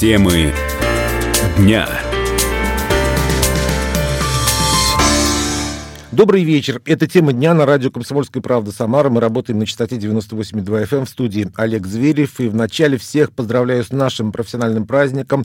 Темы дня. Добрый вечер. Это тема дня на радио «Комсомольская правда» Самара. Мы работаем на частоте 98,2 FM эм в студии Олег Зверев. И в начале всех поздравляю с нашим профессиональным праздником.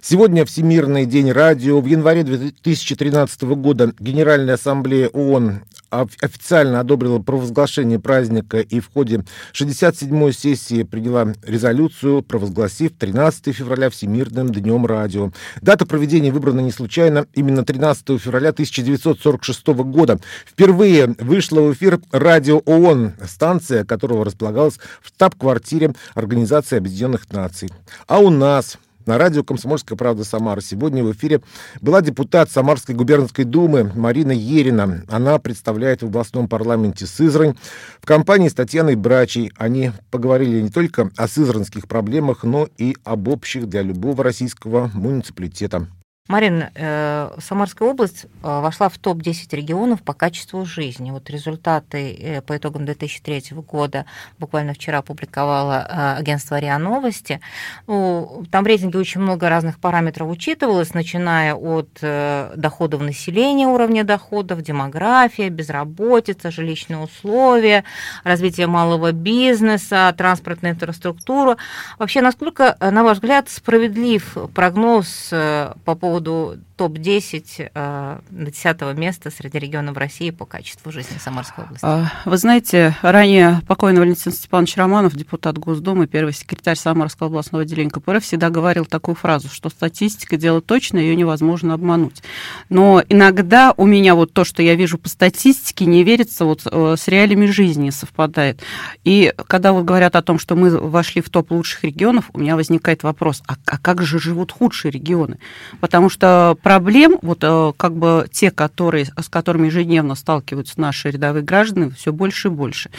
Сегодня Всемирный день радио. В январе 2013 года Генеральная ассамблея ООН официально одобрила провозглашение праздника и в ходе 67-й сессии приняла резолюцию, провозгласив 13 февраля Всемирным днем радио. Дата проведения выбрана не случайно. Именно 13 февраля 1946 года впервые вышла в эфир радио ООН, станция которого располагалась в штаб-квартире Организации Объединенных Наций. А у нас на радио «Комсомольская правда» Самара. Сегодня в эфире была депутат Самарской губернской думы Марина Ерина. Она представляет в областном парламенте Сызрань. В компании с Татьяной Брачей они поговорили не только о сызранских проблемах, но и об общих для любого российского муниципалитета. Марина, э, Самарская область э, вошла в топ-10 регионов по качеству жизни. Вот результаты э, по итогам 2003 года буквально вчера опубликовало агентство РИА Новости. Ну, там в рейтинге очень много разных параметров учитывалось, начиная от доходов населения, уровня доходов, демография, безработица, жилищные условия, развитие малого бизнеса, транспортная инфраструктура. Вообще, насколько, на ваш взгляд, справедлив прогноз по поводу поводу топ-10 э, до 10 места среди регионов России по качеству жизни Самарской области. А, вы знаете, ранее покойный Валентин Степанович Романов, депутат Госдумы, первый секретарь Самарского областного отделения КПРФ, всегда говорил такую фразу, что статистика – дело точное, ее невозможно обмануть. Но иногда у меня вот то, что я вижу по статистике, не верится, вот э, с реалиями жизни совпадает. И когда вот говорят о том, что мы вошли в топ лучших регионов, у меня возникает вопрос, а, а как же живут худшие регионы? Потому что проблем, вот э, как бы те, которые, с которыми ежедневно сталкиваются наши рядовые граждане, все больше и больше.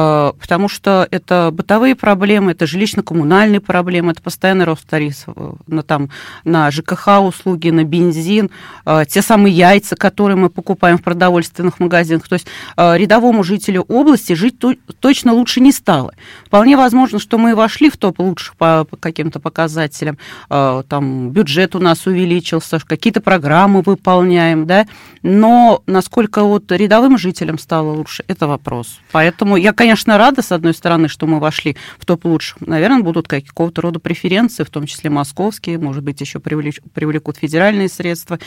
Э, потому что это бытовые проблемы, это жилищно-коммунальные проблемы, это постоянный рост тарифов э, на, там, на ЖКХ услуги, на бензин, те самые яйца, которые мы покупаем в продовольственных магазинах. То есть рядовому жителю области жить точно лучше не стало. Вполне возможно, что мы вошли в топ лучших по каким-то показателям. Там бюджет у нас увеличился, какие-то программы выполняем, да, но насколько вот рядовым жителям стало лучше, это вопрос. Поэтому я, конечно, рада, с одной стороны, что мы вошли в топ лучших. Наверное, будут какого-то рода преференции, в том числе московские, может быть, еще привлечут, привлекут федеральные средства.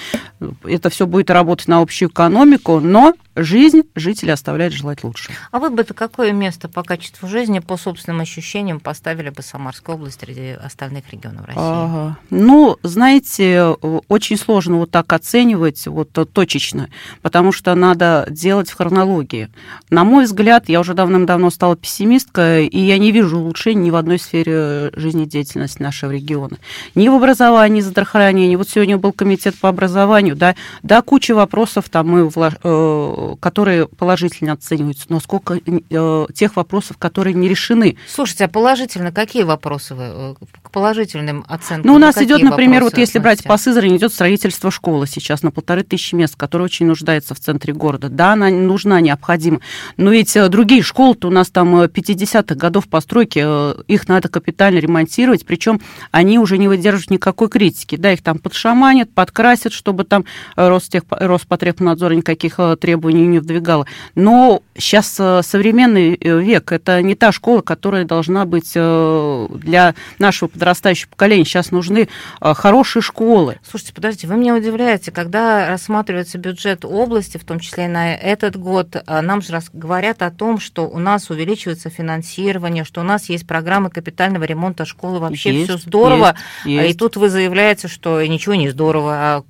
Это все будет работать на общую экономику, но жизнь жителей оставляет желать лучше. А вы бы какое место по качеству жизни, по собственным ощущениям, поставили бы Самарскую область среди остальных регионов России? Ага. Ну, знаете, очень сложно вот так оценивать вот точечно, потому что надо делать в хронологии. На мой взгляд, я уже давным-давно стала пессимисткой, и я не вижу улучшений ни в одной сфере жизнедеятельности нашего региона. Ни в образовании, ни в здравоохранении. Вот сегодня был комитет по образованию, да, да, куча вопросов там мы э, которые положительно оцениваются, но сколько э, тех вопросов, которые не решены. Слушайте, а положительно какие вопросы вы э, к положительным оценкам? Ну, у нас идет, например, вот если брать по Сызрани, идет строительство школы сейчас на полторы тысячи мест, которая очень нуждается в центре города. Да, она нужна, необходима. Но ведь э, другие школы-то у нас там 50-х годов постройки, их надо капитально ремонтировать, причем они уже не выдерживают никакой критики. Да, их там подшаманят, подкрасят, чтобы там Ростех, Роспотребнадзор никаких требований не вдвигала. Но сейчас э, современный э, век, это не та школа, которая должна быть э, для нашего подрастающего поколения. Сейчас нужны хорошие школы. Слушайте, подождите, вы меня удивляете, когда рассматривается бюджет области, в том числе на этот год, нам же говорят о том, что у нас увеличивается финансирование, что у нас есть программы капитального ремонта школы, вообще все здорово. Есть, есть. И тут вы заявляете, что ничего не здорово. А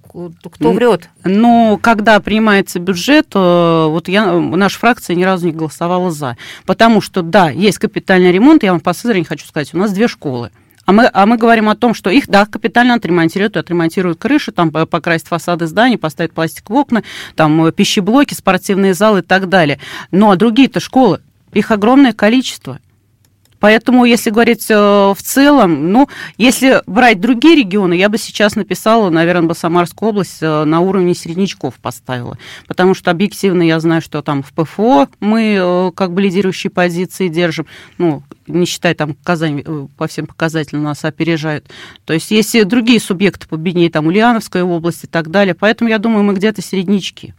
кто врет? Ну, когда принимается бюджет, вот я, наша фракция ни разу не голосовала за. Потому что, да, есть капитальный ремонт, я вам по Сызрани хочу сказать, у нас две школы. А мы, а мы говорим о том, что их, да, капитально отремонтируют, отремонтируют крыши, там покрасят фасады зданий, поставят пластик в окна, там э, пищеблоки, спортивные залы и так далее. Ну, а другие-то школы, их огромное количество. Поэтому, если говорить э, в целом, ну, если брать другие регионы, я бы сейчас написала, наверное, бы Самарскую область э, на уровне середнячков поставила. Потому что объективно я знаю, что там в ПФО мы э, как бы лидирующие позиции держим. Ну, не считая там Казань по всем показателям нас опережают. То есть есть и другие субъекты по беднее, там Ульяновская область и так далее. Поэтому я думаю, мы где-то середнячки.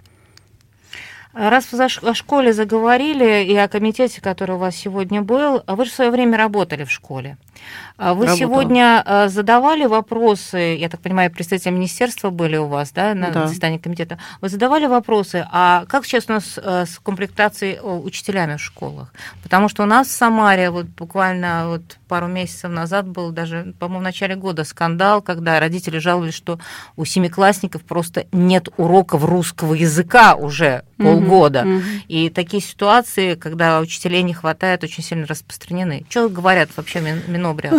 Раз вы о школе заговорили и о комитете, который у вас сегодня был, вы же в свое время работали в школе. А вы Работала. сегодня э, задавали вопросы, я так понимаю, представители министерства были у вас, да, на да. заседании комитета. Вы задавали вопросы, а как сейчас у нас э, с комплектацией учителями в школах? Потому что у нас в Самаре вот буквально вот пару месяцев назад был даже, по-моему, в начале года скандал, когда родители жаловались, что у семиклассников просто нет уроков русского языка уже полгода. Угу, угу. И такие ситуации, когда учителей не хватает, очень сильно распространены. Что говорят вообще Минобр? Минобре?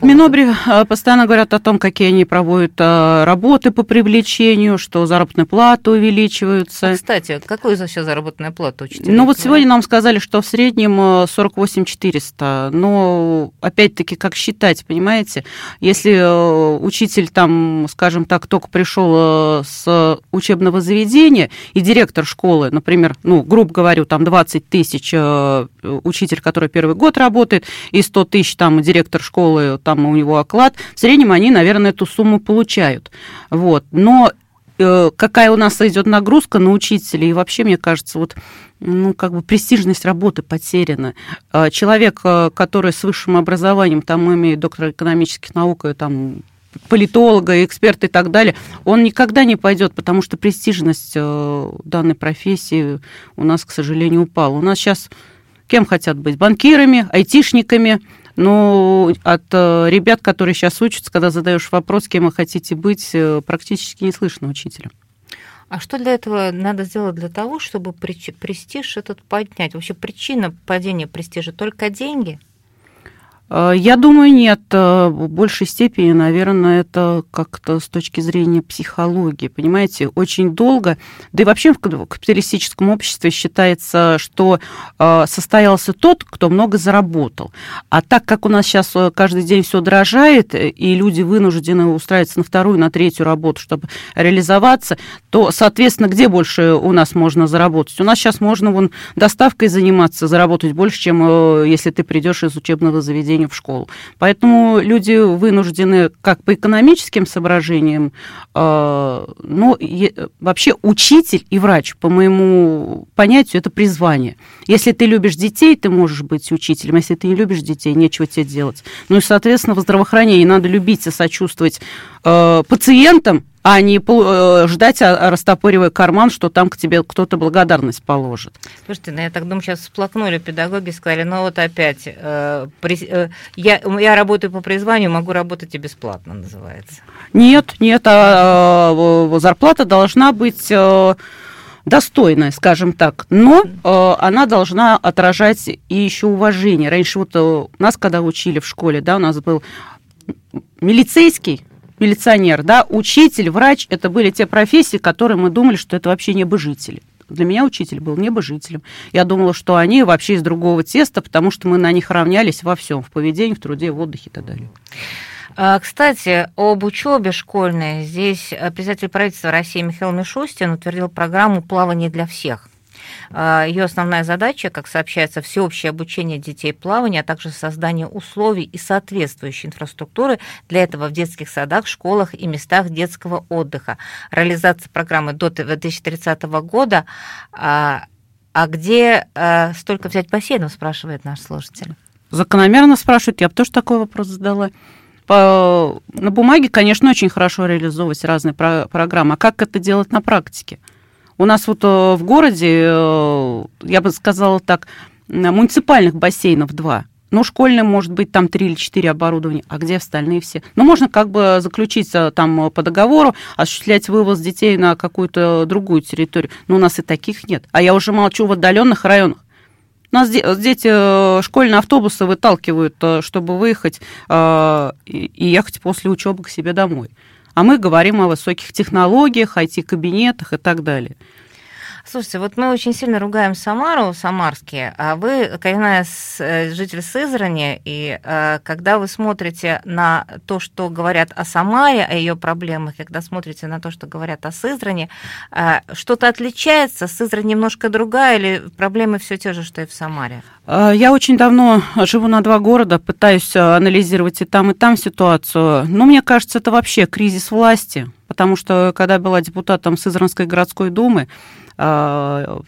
Минобре э, постоянно говорят о том, какие они проводят э, работы по привлечению, что заработная плата увеличивается. А, кстати, какой за все заработная плата учителей? Ну вот сегодня нам сказали, что в среднем 48 э, 400. Но опять-таки, как считать, понимаете? Если учитель там, скажем так, только пришел с учебного заведения, и директор школы, например, ну, грубо говорю, там 20 тысяч учитель, который первый год работает, и 100 тысяч там директор директор школы, там у него оклад, в среднем они, наверное, эту сумму получают. Вот. Но э, какая у нас идет нагрузка на учителей, и вообще, мне кажется, вот ну, как бы престижность работы потеряна. Э, человек, э, который с высшим образованием, там имеет доктора экономических наук, и там политолога, эксперта и так далее, он никогда не пойдет, потому что престижность данной профессии у нас, к сожалению, упала. У нас сейчас кем хотят быть? Банкирами, айтишниками, ну, от э, ребят, которые сейчас учатся, когда задаешь вопрос, кем вы хотите быть, э, практически не слышно учителя. А что для этого надо сделать для того, чтобы престиж этот поднять? Вообще причина падения престижа только деньги – я думаю, нет. Э, в большей степени, наверное, это как-то с точки зрения психологии. Понимаете, очень долго, да и вообще в капиталистическом обществе считается, что э, состоялся тот, кто много заработал. А так как у нас сейчас каждый день все дорожает, и люди вынуждены устраиваться на вторую, на третью работу, чтобы реализоваться, то, соответственно, где больше у нас можно заработать? У нас сейчас можно вон доставкой заниматься, заработать больше, чем если ты придешь из учебного заведения обучению в школу. Поэтому люди вынуждены как по экономическим соображениям, э, ну, вообще учитель и врач, по моему понятию, это призвание. Если ты любишь детей, ты можешь быть учителем. Если ты не любишь детей, нечего тебе делать. Ну и, соответственно, в здравоохранении надо любить и сочувствовать э, пациентам, а не э, ждать, а, растопыривая карман, что там к тебе кто-то благодарность положит. Слушайте, ну я так думаю, сейчас всплакнули педагоги, сказали, ну вот опять, э, при, э, я, я работаю по призванию, могу работать и бесплатно, называется. Нет, нет, а, а, зарплата должна быть... Э, достойная, скажем так, но э, она должна отражать и еще уважение. Раньше вот э, нас, когда учили в школе, да, у нас был милицейский милиционер, да, учитель, врач, это были те профессии, которые мы думали, что это вообще небожители. Для меня учитель был небожителем. Я думала, что они вообще из другого теста, потому что мы на них равнялись во всем, в поведении, в труде, в отдыхе и так далее. А, кстати, об учебе школьной. Здесь председатель правительства России Михаил Мишустин утвердил программу «Плавание для всех». А, Ее основная задача, как сообщается, всеобщее обучение детей плаванию, а также создание условий и соответствующей инфраструктуры для этого в детских садах, школах и местах детского отдыха. Реализация программы до 2030 года. А, а где а, столько взять бассейнов, спрашивает наш слушатель. Закономерно спрашивают, я бы тоже такой вопрос задала. По, на бумаге, конечно, очень хорошо реализовывать разные про- программы. А как это делать на практике? У нас вот э, в городе, э, я бы сказала так, муниципальных бассейнов два. Ну, школьным, может быть, там три или четыре оборудования, а где остальные все? Ну, можно как бы заключить э, там по договору, осуществлять вывоз детей на какую-то другую территорию. Но у нас и таких нет. А я уже молчу в отдаленных районах. У нас дети школьные автобусы выталкивают, чтобы выехать и ехать после учебы к себе домой а мы говорим о высоких технологиях, IT-кабинетах и так далее. Слушайте, вот мы очень сильно ругаем Самару, самарские, а вы, коренная э, житель Сызрани, и э, когда вы смотрите на то, что говорят о Самаре, о ее проблемах, когда смотрите на то, что говорят о Сызрани, э, что-то отличается? Сызрань немножко другая или проблемы все те же, что и в Самаре? Я очень давно живу на два города, пытаюсь анализировать и там, и там ситуацию. Но мне кажется, это вообще кризис власти, потому что когда была депутатом Сызранской городской думы,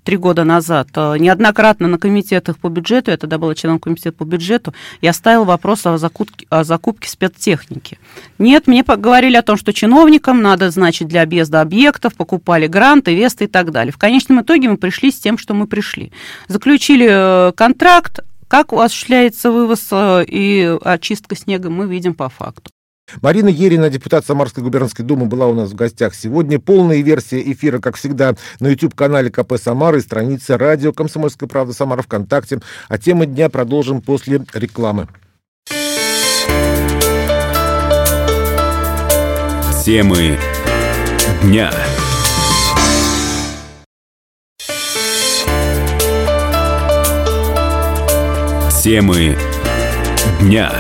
три года назад, а, неоднократно на комитетах по бюджету, я тогда была членом комитета по бюджету, я ставила вопрос о закупке, о закупке спецтехники. Нет, мне говорили о том, что чиновникам надо, значит, для объезда объектов, покупали гранты, весты и так далее. В конечном итоге мы пришли с тем, что мы пришли. Заключили э, контракт, как осуществляется вывоз э, и очистка снега, мы видим по факту. Марина Ерина, депутат Самарской губернской думы, была у нас в гостях сегодня. Полная версия эфира, как всегда, на YouTube-канале КП Самары странице радио «Комсомольская правда Самара ВКонтакте». А темы дня продолжим после рекламы. Темы дня. Темы дня.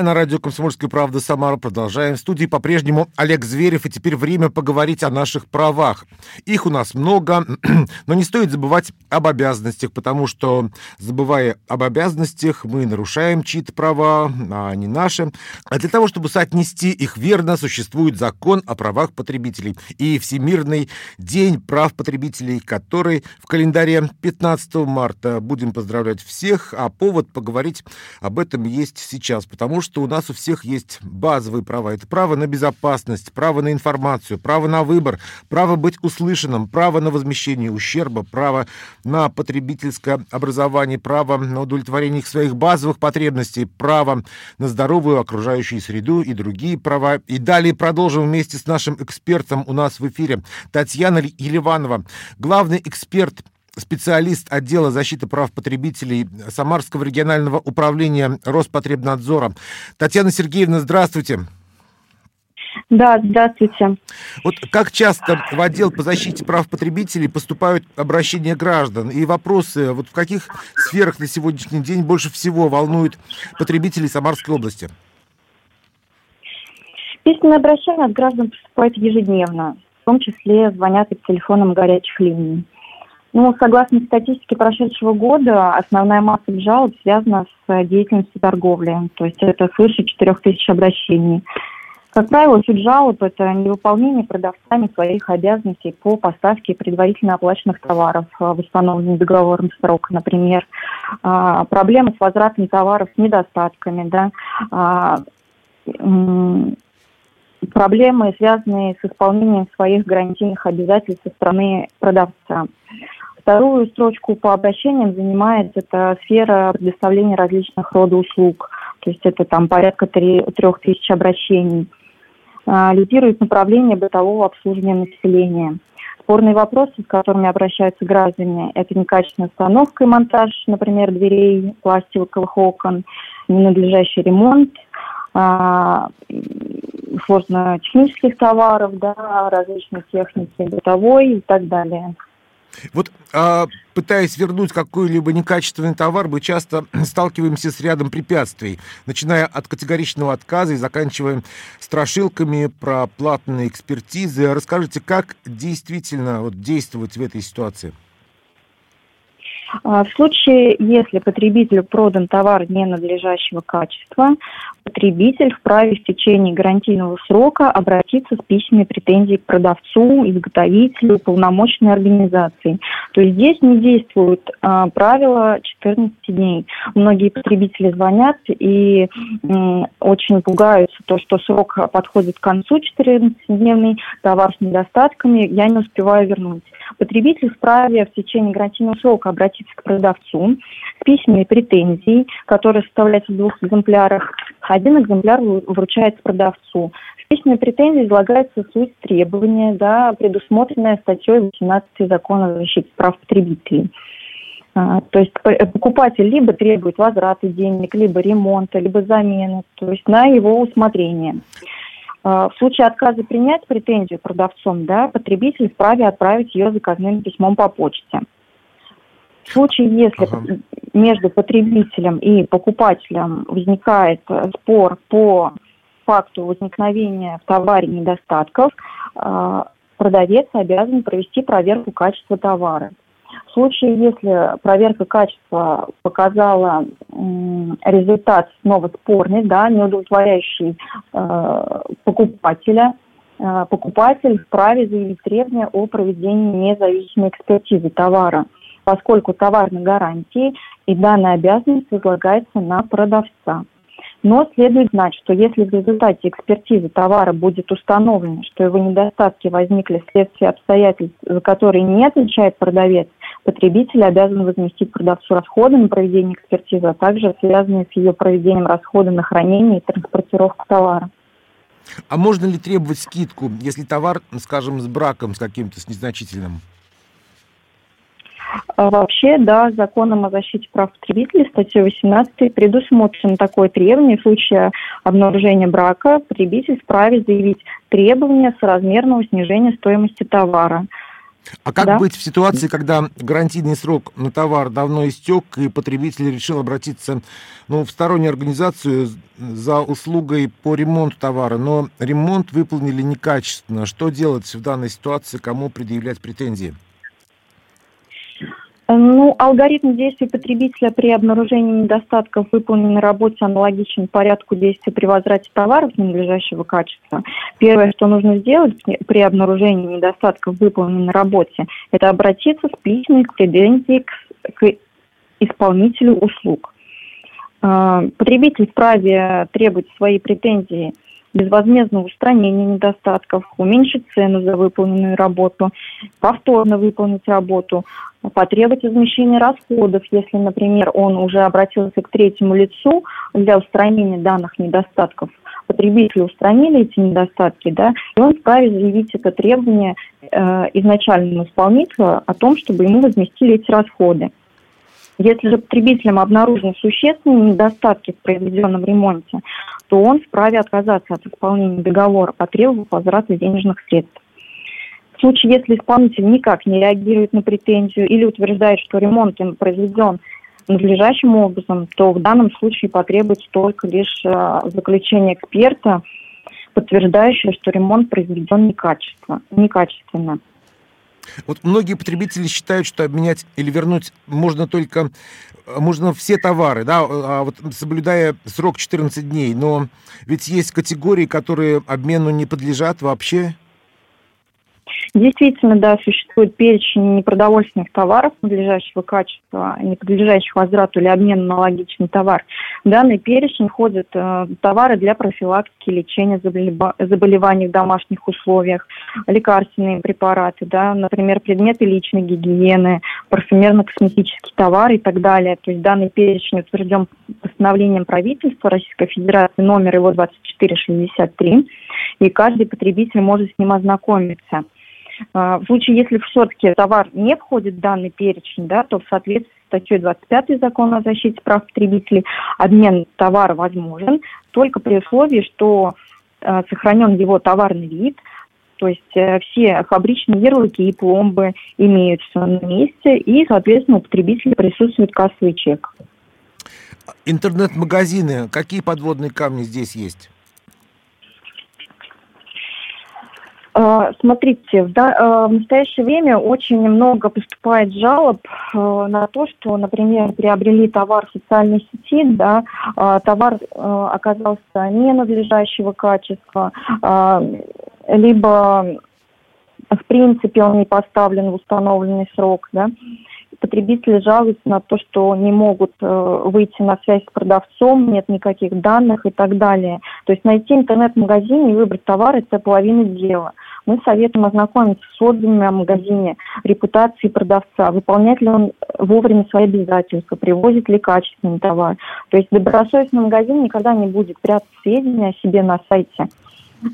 На радио «Комсомольская правда» Самара продолжаем. В студии по-прежнему Олег Зверев, и теперь время поговорить о наших правах. Их у нас много, но не стоит забывать об обязанностях, потому что, забывая об обязанностях, мы нарушаем чьи-то права, а не наши. А для того, чтобы соотнести их верно, существует закон о правах потребителей и Всемирный день прав потребителей, который в календаре 15 марта. Будем поздравлять всех, а повод поговорить об этом есть сейчас, потому что что у нас у всех есть базовые права. Это право на безопасность, право на информацию, право на выбор, право быть услышанным, право на возмещение ущерба, право на потребительское образование, право на удовлетворение их своих базовых потребностей, право на здоровую окружающую среду и другие права. И далее продолжим вместе с нашим экспертом у нас в эфире Татьяна Еливанова, главный эксперт специалист отдела защиты прав потребителей Самарского регионального управления Роспотребнадзора. Татьяна Сергеевна, здравствуйте. Да, здравствуйте. Вот как часто в отдел по защите прав потребителей поступают обращения граждан и вопросы, вот в каких сферах на сегодняшний день больше всего волнуют потребителей Самарской области? Письменные обращения от граждан поступают ежедневно, в том числе звонят и по телефонам горячих линий. Ну, согласно статистике прошедшего года, основная масса жалоб связана с деятельностью торговли. То есть это свыше 4 тысяч обращений. Как правило, суть жалоб – это невыполнение продавцами своих обязанностей по поставке предварительно оплаченных товаров в установленный договором срок, например, а, проблемы с возвратом товаров с недостатками, да, а, проблемы, связанные с исполнением своих гарантийных обязательств со стороны продавца. Вторую строчку по обращениям занимает эта сфера предоставления различных рода услуг. То есть это там порядка трех тысяч обращений. А, лидирует направление бытового обслуживания населения. Спорные вопросы, с которыми обращаются граждане, это некачественная установка и монтаж, например, дверей, пластиковых окон, ненадлежащий ремонт, а, сложно технических товаров, да, различной техники, бытовой и так далее. Вот пытаясь вернуть какой-либо некачественный товар, мы часто сталкиваемся с рядом препятствий, начиная от категоричного отказа и заканчивая страшилками про платные экспертизы. Расскажите, как действительно вот, действовать в этой ситуации? А, в случае, если потребителю продан товар ненадлежащего качества, потребитель вправе в течение гарантийного срока обратиться с письменной претензией к продавцу, изготовителю, полномочной организации. То есть здесь не действует а, правило 14 дней. Многие потребители звонят и м, очень пугаются, то, что срок подходит к концу 14-дневный, товар с недостатками, я не успеваю вернуть. Потребитель вправе в течение гарантийного срока обратиться к продавцу с письменной претензией, которая составляется в двух экземплярах. Один экземпляр вручается продавцу. В письменной претензии излагается суть требования, да, предусмотренная статьей 18 Закона о защите прав потребителей. А, то есть покупатель либо требует возврата денег, либо ремонта, либо замены, то есть на его усмотрение. В случае отказа принять претензию продавцом, да, потребитель вправе отправить ее заказным письмом по почте. В случае, если ага. между потребителем и покупателем возникает э, спор по факту возникновения в товаре недостатков, э, продавец обязан провести проверку качества товара. В случае, если проверка качества показала результат снова спорный, да, не удовлетворяющий э, покупателя, э, покупатель вправе заявить требования о проведении независимой экспертизы товара, поскольку товар на гарантии и данная обязанность возлагается на продавца. Но следует знать, что если в результате экспертизы товара будет установлено, что его недостатки возникли вследствие обстоятельств, за которые не отвечает продавец, потребитель обязан возместить продавцу расходы на проведение экспертизы, а также связанные с ее проведением расходы на хранение и транспортировку товара. А можно ли требовать скидку, если товар, скажем, с браком, с каким-то, с незначительным? А вообще, да, законом о защите прав потребителей, статьей 18, предусмотрено такое требование в случае обнаружения брака, потребитель вправе заявить требования соразмерного снижения стоимости товара. А как да? быть в ситуации, когда гарантийный срок на товар давно истек, и потребитель решил обратиться ну, в стороннюю организацию за услугой по ремонту товара, но ремонт выполнили некачественно? Что делать в данной ситуации, кому предъявлять претензии? Ну, алгоритм действий потребителя при обнаружении недостатков выполненной работе аналогичен порядку действий при возврате товаров ненадлежащего качества. Первое, что нужно сделать при обнаружении недостатков выполненной работе, это обратиться с письменной претензией к, к исполнителю услуг. А, потребитель вправе требовать свои претензии – безвозмездного устранения недостатков, уменьшить цену за выполненную работу, повторно выполнить работу, потребовать возмещения расходов, если, например, он уже обратился к третьему лицу для устранения данных недостатков. Потребители устранили эти недостатки, да, и он вправе заявить это требование э, изначальному исполнителю о том, чтобы ему возместили эти расходы. Если же потребителям обнаружены существенные недостатки в произведенном ремонте, то он вправе отказаться от исполнения договора, потребовав возврата денежных средств. В случае, если исполнитель никак не реагирует на претензию или утверждает, что ремонт произведен надлежащим образом, то в данном случае потребуется только лишь э, заключение эксперта, подтверждающее, что ремонт произведен некачественно. некачественно. Вот многие потребители считают, что обменять или вернуть можно только можно все товары, да, а вот соблюдая срок 14 дней, но ведь есть категории, которые обмену не подлежат вообще. Действительно, да, существует перечень непродовольственных товаров надлежащего качества, не подлежащих возврату или обмену на аналогичный товар. В данный перечень входят э, товары для профилактики лечения заболеваний в домашних условиях, лекарственные препараты, да, например, предметы личной гигиены, парфюмерно-косметические товары и так далее. То есть данный перечень утвержден постановлением правительства Российской Федерации, номер его 2463, и каждый потребитель может с ним ознакомиться. А, в случае, если все-таки товар не входит в данный перечень, да, то в соответствии с статьей 25 Закона о защите прав потребителей обмен товара возможен только при условии, что а, сохранен его товарный вид, то есть э, все фабричные ярлыки и пломбы имеются на месте, и, соответственно, у потребителя присутствует кассовый чек. Интернет-магазины, какие подводные камни здесь есть? Э, смотрите, в, да, э, в настоящее время очень много поступает жалоб э, на то, что, например, приобрели товар в социальной сети, да, товар оказался ненадлежащего качества, либо в принципе он не поставлен в установленный срок, да, потребители жалуются на то, что не могут э, выйти на связь с продавцом, нет никаких данных и так далее. То есть найти интернет-магазин и выбрать товар – это половина дела. Мы советуем ознакомиться с отзывами о магазине, репутацией продавца, выполняет ли он вовремя свои обязательства, привозит ли качественный товар. То есть добросовестный магазин никогда не будет прятать сведения о себе на сайте э,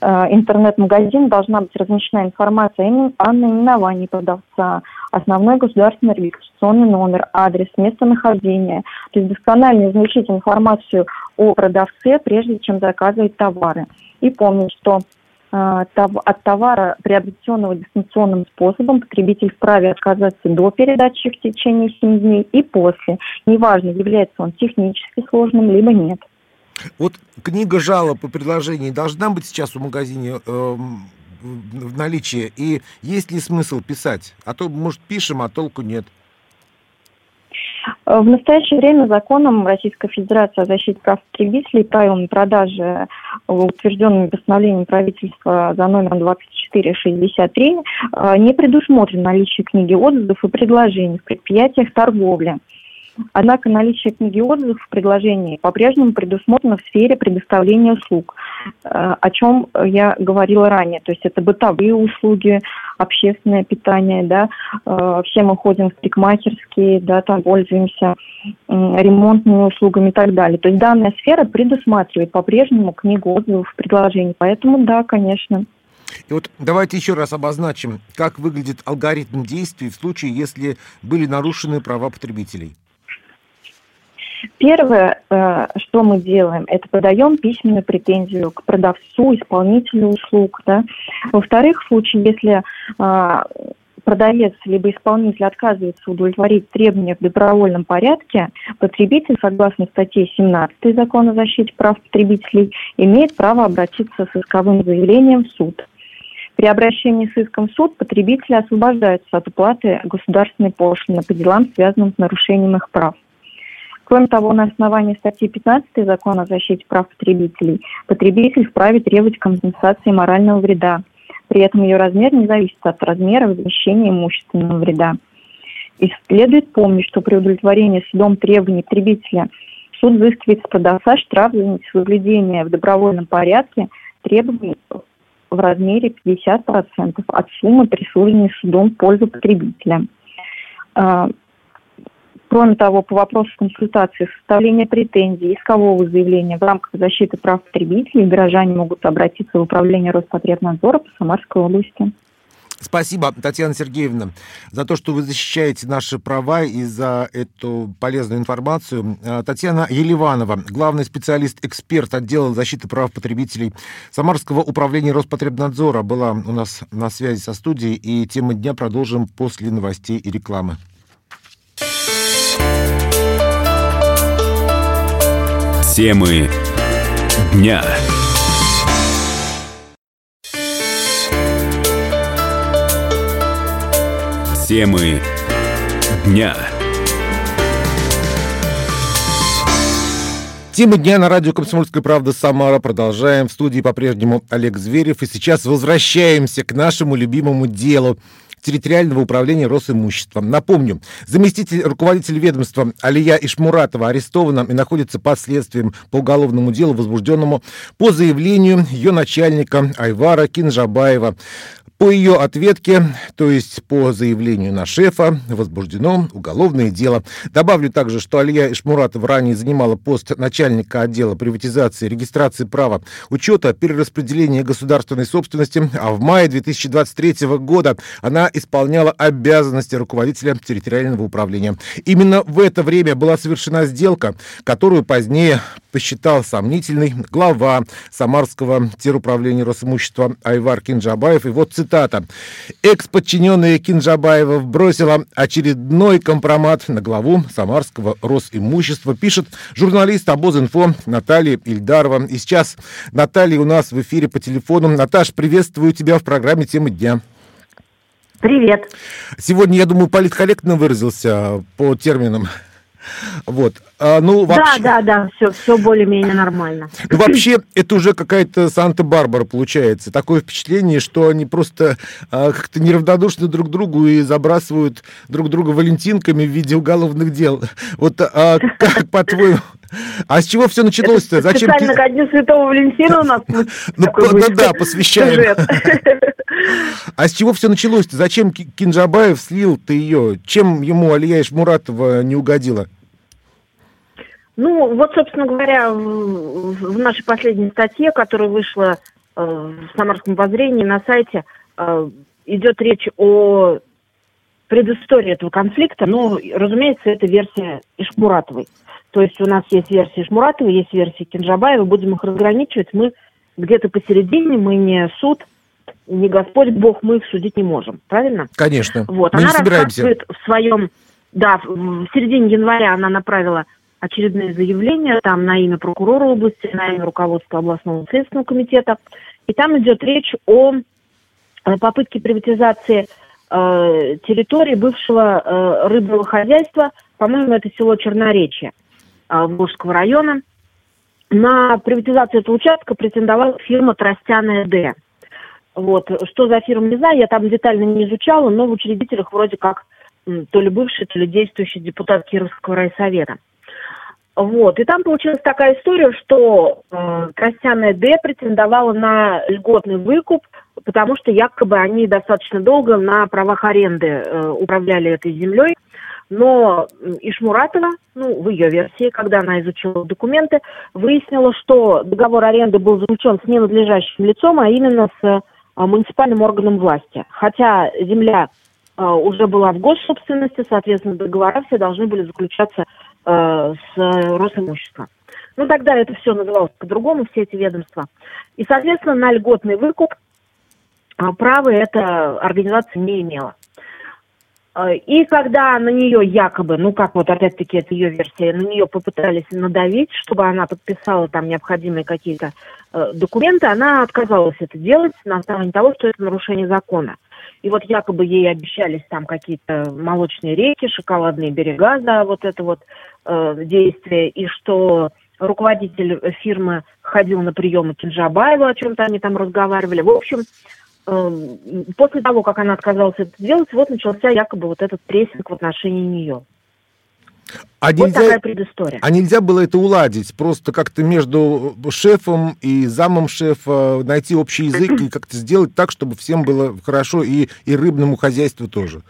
интернет-магазин должна быть размещена информация о наименовании продавца, основной государственный регистрационный номер, адрес, местонахождение. То есть досконально изучить информацию о продавце, прежде чем заказывать товары. И помнить, что от товара, приобретенного дистанционным способом, потребитель вправе отказаться до передачи в течение 7 дней и после. Неважно, является он технически сложным, либо нет. Вот книга жалоб по предложений должна быть сейчас в магазине э, в наличии? И есть ли смысл писать? А то, может, пишем, а толку нет. В настоящее время законом Российской Федерации о защите прав потребителей и правилами продажи, утвержденными постановлением правительства за номером 2463, э, не предусмотрено наличие книги отзывов и предложений в предприятиях торговли. Однако наличие книги отзывов в предложении по-прежнему предусмотрено в сфере предоставления услуг, э, о чем я говорила ранее. То есть это бытовые услуги, общественное питание, да, э, все мы ходим в парикмахерские, да, там пользуемся ремонтными услугами и так далее. То есть данная сфера предусматривает по-прежнему книгу отзывов в предложении. Поэтому да, конечно. И вот давайте еще раз обозначим, как выглядит алгоритм действий в случае, если были нарушены права потребителей. Первое, э, что мы делаем, это подаем письменную претензию к продавцу, исполнителю услуг. Да? Во-вторых, в случае, если а, продавец либо исполнитель отказывается удовлетворить требования в добровольном порядке, потребитель, согласно статье 17 Закона о защите прав потребителей, имеет право обратиться с исковым заявлением в суд. При обращении с иском в суд потребители освобождаются от уплаты государственной пошлины по делам, связанным с нарушением их прав. Кроме того, на основании статьи 15 Закона о защите прав потребителей потребитель вправе требовать компенсации морального вреда. При этом ее размер не зависит от размера возмещения имущественного вреда. И следует помнить, что при удовлетворении судом требований потребителя суд взыскивает с продавца штраф за несоблюдение в добровольном порядке требований в размере 50% от суммы, присужденной судом в пользу потребителя. Кроме того, по вопросу консультации, составления претензий, искового заявления в рамках защиты прав потребителей граждане могут обратиться в управление Роспотребнадзора по Самарской области. Спасибо, Татьяна Сергеевна, за то, что вы защищаете наши права и за эту полезную информацию. А, Татьяна Еливанова, главный специалист-эксперт отдела защиты прав потребителей Самарского управления Роспотребнадзора, была у нас на связи со студией, и тему дня продолжим после новостей и рекламы. Темы дня. Темы дня. Тема дня на радио «Комсомольская правда» Самара. Продолжаем. В студии по-прежнему Олег Зверев. И сейчас возвращаемся к нашему любимому делу территориального управления Росимуществом. Напомню, заместитель руководителя ведомства Алия Ишмуратова арестована и находится под следствием по уголовному делу, возбужденному по заявлению ее начальника Айвара Кинжабаева. По ее ответке, то есть по заявлению на шефа, возбуждено уголовное дело. Добавлю также, что Алия Ишмуратова ранее занимала пост начальника отдела приватизации, регистрации права, учета, перераспределения государственной собственности, а в мае 2023 года она исполняла обязанности руководителя территориального управления. Именно в это время была совершена сделка, которую позднее посчитал сомнительной глава Самарского теруправления Росимущества Айвар Кинджабаев. И вот цитата. «Экс-подчиненная Кинджабаева бросила очередной компромат на главу Самарского Росимущества», пишет журналист Обозинфо Наталья Ильдарова. И сейчас Наталья у нас в эфире по телефону. Наташ, приветствую тебя в программе «Темы дня». Привет. Сегодня, я думаю, политкорректно выразился по терминам. Вот. А, ну, вообще... Да, да, да, все, все более-менее нормально. Ну, вообще, это уже какая-то Санта-Барбара получается. Такое впечатление, что они просто а, как-то неравнодушны друг другу и забрасывают друг друга валентинками в виде уголовных дел. Вот а, как, по-твоему, а с чего все началось-то? Зачем Специально ко Дню Святого Валентина у нас Ну, ну да, посвящаем. А с чего все началось-то? Зачем Кинжабаев слил ты ее? Чем ему Алия Ишмуратова не угодила? Ну, вот, собственно говоря, в нашей последней статье, которая вышла э, в Самарском обозрении на сайте, э, идет речь о предыстории этого конфликта. Ну, разумеется, это версия Ишмуратовой. То есть у нас есть версия Шмуратова, есть версия Кинжабаева, будем их разграничивать. Мы где-то посередине, мы не суд, не Господь Бог, мы их судить не можем, правильно? Конечно. Вот, мы она не собираемся. в своем, да, в середине января она направила очередные заявления там на имя прокурора области, на имя руководства областного следственного комитета. И там идет речь о э, попытке приватизации э, территории бывшего э, рыбного хозяйства, по-моему, это село Черноречье э, Волжского района. На приватизацию этого участка претендовала фирма Тростяная Д. Вот. Что за фирма, не знаю, я там детально не изучала, но в учредителях вроде как то ли бывший, то ли действующий депутат Кировского райсовета. Вот. И там получилась такая история, что э, Тростяная Д претендовала на льготный выкуп, потому что якобы они достаточно долго на правах аренды э, управляли этой землей. Но Ишмуратова, ну, в ее версии, когда она изучила документы, выяснила, что договор аренды был заключен с ненадлежащим лицом, а именно с э, муниципальным органом власти. Хотя земля э, уже была в госсобственности, соответственно, договора все должны были заключаться э, с Росимуществом. Ну, тогда это все называлось по-другому, все эти ведомства. И, соответственно, на льготный выкуп а, права эта организация не имела. Э, И когда на нее якобы, ну как вот опять-таки это ее версия, на нее попытались надавить, чтобы она подписала там необходимые какие-то э, документы, она отказалась это делать на основании того, что это нарушение закона. И вот якобы ей обещались там какие-то молочные реки, шоколадные берега за вот это вот э, действие, и что руководитель фирмы ходил на приемы Кинжабаева, о чем-то они там разговаривали. В общем, э, после того, как она отказалась это делать, вот начался якобы вот этот прессинг в отношении нее. А Вот нельзя, такая предыстория. а нельзя было это уладить, просто как-то между шефом и замом шефа найти общий язык и как-то сделать так, чтобы всем было хорошо и, и рыбному хозяйству тоже.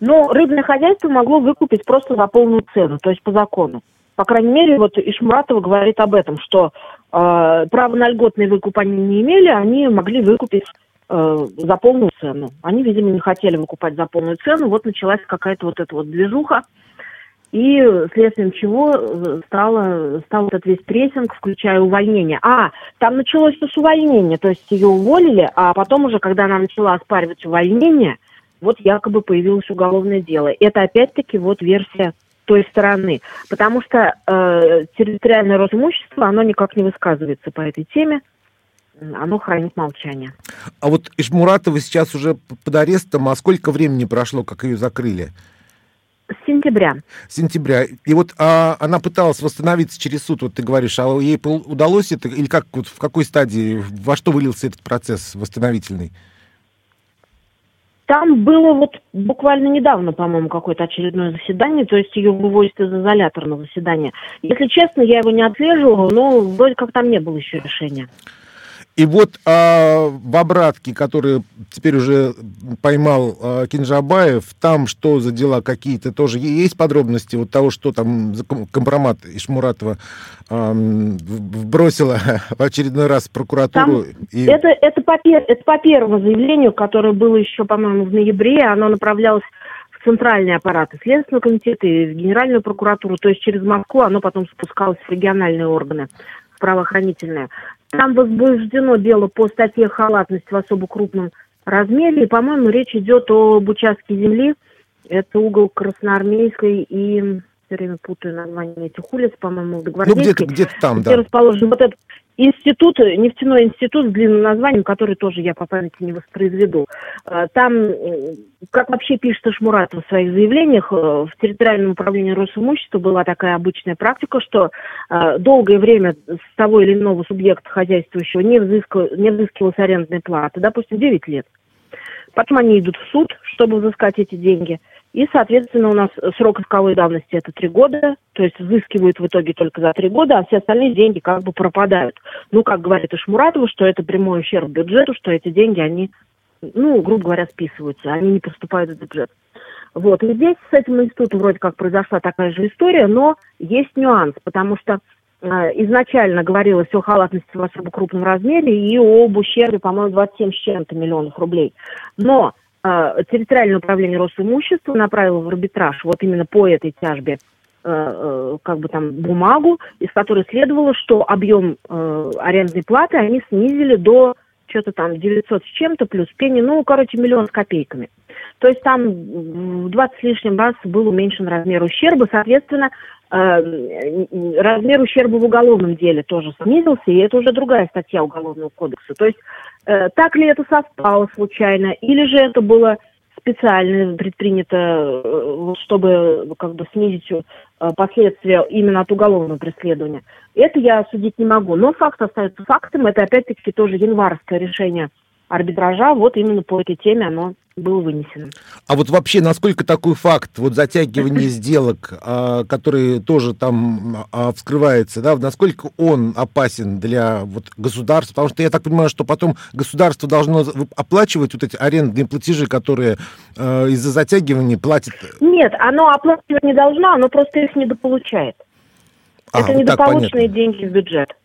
Но рыбное хозяйство могло выкупить просто за полную цену, то есть по закону. По крайней мере, вот Ишмуратова говорит об этом, что э, право на льготный выкуп они не имели, они могли выкупить э, за полную цену. Они, видимо, не хотели выкупать за полную цену. Вот началась какая-то вот эта вот движуха. И следствием чего э, стало, стал этот весь прессинг, включая увольнение. А, там началось с увольнения, то есть ее уволили, а потом уже, когда она начала оспаривать увольнение, вот якобы появилось уголовное дело. Это опять-таки вот версия той стороны. Потому что э, территориальное Росимущество, оно никак не высказывается по этой теме, оно хранит молчание. А вот Ишмуратова сейчас уже под арестом, а сколько времени прошло, как ее закрыли? С сентября. С сентября. И вот а, она пыталась восстановиться через суд, вот ты говоришь, а ей удалось это, или как, вот в какой стадии, во что вылился этот процесс восстановительный? Там было вот буквально недавно, по-моему, какое-то очередное заседание, то есть ее вывозят из изолятора на заседание. Если честно, я его не отслеживала, но вроде как там не было еще решения. И вот а, в обратке, который теперь уже поймал а, Кинжабаев, там что за дела какие-то тоже есть подробности вот того, что там компромат Ишмуратова ам, в- вбросила в очередной раз в прокуратуру. и... Это, это, по, это по первому заявлению, которое было еще, по-моему, в ноябре, оно направлялось в центральные аппараты Следственного комитета и в Генеральную прокуратуру, то есть через Москву оно потом спускалось в региональные органы правоохранительные. Там возбуждено дело по статье «Халатность в особо крупном размере», и, по-моему, речь идет об участке земли, это угол Красноармейской и все время путаю название этих улиц, по-моему, Ну, Гвардейской где-то где там, где да. расположен вот этот институт, нефтяной институт с длинным названием, который тоже я по памяти не воспроизведу. Э, Там, как вообще пишет Шмуратов в своих заявлениях, э, в территориальном управлении Росимущества была такая обычная практика, что э, долгое время с того или иного субъекта хозяйствующего не, взыскал, не взыскивалась арендная плата, допустим, 9 лет. Потом они идут в суд, чтобы взыскать эти деньги. И, соответственно, у нас срок исковой давности это три года, то есть взыскивают в итоге только за три года, а все остальные деньги как бы пропадают. Ну, как говорит Ишмуратова, что это прямой ущерб бюджету, что эти деньги, они, ну, грубо говоря, списываются, они не поступают в бюджет. Вот, и здесь с этим институтом вроде как произошла такая же история, но есть нюанс, потому что э, изначально говорилось о халатности в особо крупном размере и об ущербе, по-моему, 27 с чем-то миллионов рублей. Но территориальное управление Росимущества направило в арбитраж вот именно по этой тяжбе как бы там бумагу, из которой следовало, что объем арендной платы они снизили до что-то там 900 с чем-то плюс пени, ну, короче, миллион с копейками. То есть там в 20 с лишним раз был уменьшен размер ущерба, соответственно, э, размер ущерба в уголовном деле тоже снизился, и это уже другая статья Уголовного кодекса. То есть э, так ли это совпало случайно, или же это было специально предпринято, э, чтобы как бы снизить последствия именно от уголовного преследования. Это я судить не могу. Но факт остается фактом. Это опять-таки тоже январское решение арбитража. Вот именно по этой теме оно было вынесено. А вот вообще, насколько такой факт, вот затягивание сделок, а, который тоже там а, вскрывается, да, насколько он опасен для вот, государства? Потому что я так понимаю, что потом государство должно оплачивать вот эти арендные платежи, которые а, из-за затягивания платит. Нет, оно оплачивать не должно, оно просто их недополучает. А, Это недополученные деньги в бюджет.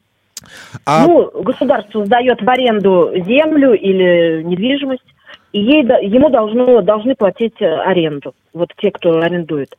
А... Ну, государство сдает в аренду землю или недвижимость, и ей, ему должно, должны платить э, аренду, вот те, кто арендует.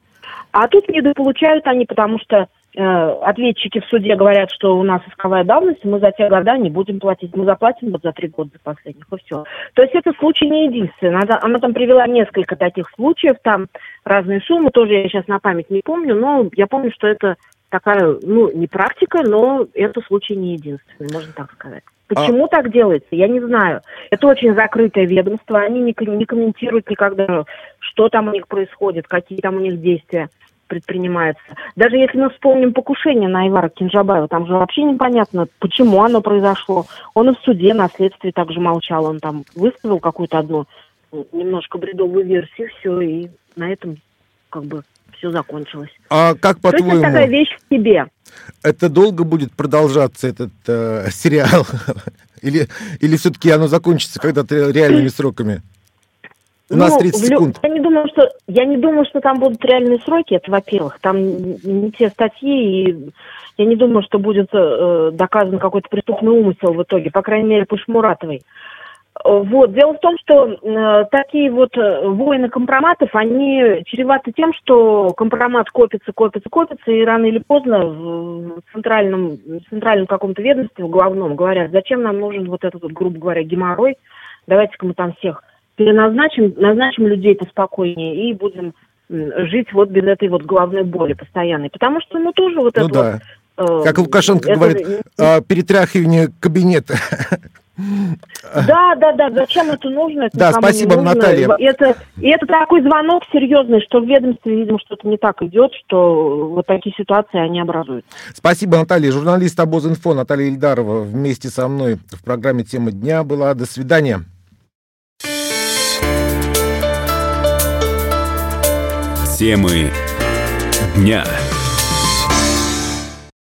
А тут недополучают они, потому что э, ответчики в суде говорят, что у нас исковая давность, мы за те года не будем платить, мы заплатим вот за три года последних, и все. То есть это случай не единственный. Она, она там привела несколько таких случаев, там разные суммы, тоже я сейчас на память не помню, но я помню, что это такая, ну, не практика, но это случай не единственный, можно так сказать. Почему а... так делается, я не знаю. Это очень закрытое ведомство, они не, не комментируют никогда, что там у них происходит, какие там у них действия предпринимаются. Даже если мы вспомним покушение на Ивара Кинжабаева, там же вообще непонятно, почему оно произошло. Он и в суде на следствии также молчал, он там выставил какую-то одну немножко бредовую версию, все, и на этом как бы все закончилось. А как по-твоему? Это такая вещь в себе. Это долго будет продолжаться этот э, сериал? или или все-таки оно закончится когда-то реальными сроками? У нас 30 ну, секунд. Я не думаю, что я не думаю, что там будут реальные сроки. Это, во-первых, там не те статьи, и я не думаю, что будет э, доказан какой-то преступный умысел в итоге, по крайней мере, по Шмуратовой. Вот. Дело в том, что э, такие вот э, войны компроматов, они чреваты тем, что компромат копится, копится, копится, и рано или поздно в центральном, в центральном каком-то ведомстве, в главном, говорят, зачем нам нужен вот этот, вот, грубо говоря, геморрой, давайте-ка мы там всех переназначим, назначим людей поспокойнее и будем жить вот без этой вот главной боли постоянной. Потому что, ну, тоже вот ну, это да. вот... Э, как Лукашенко это... говорит, э, перетряхивание кабинета. Да, да, да, зачем это нужно? Это да, спасибо, нужно. Наталья. Это, и это такой звонок серьезный, что в ведомстве, видимо, что-то не так идет, что вот такие ситуации, они образуют. Спасибо, Наталья. Журналист Обозинфо Наталья Ильдарова вместе со мной в программе «Тема дня» была. До свидания. Темы дня.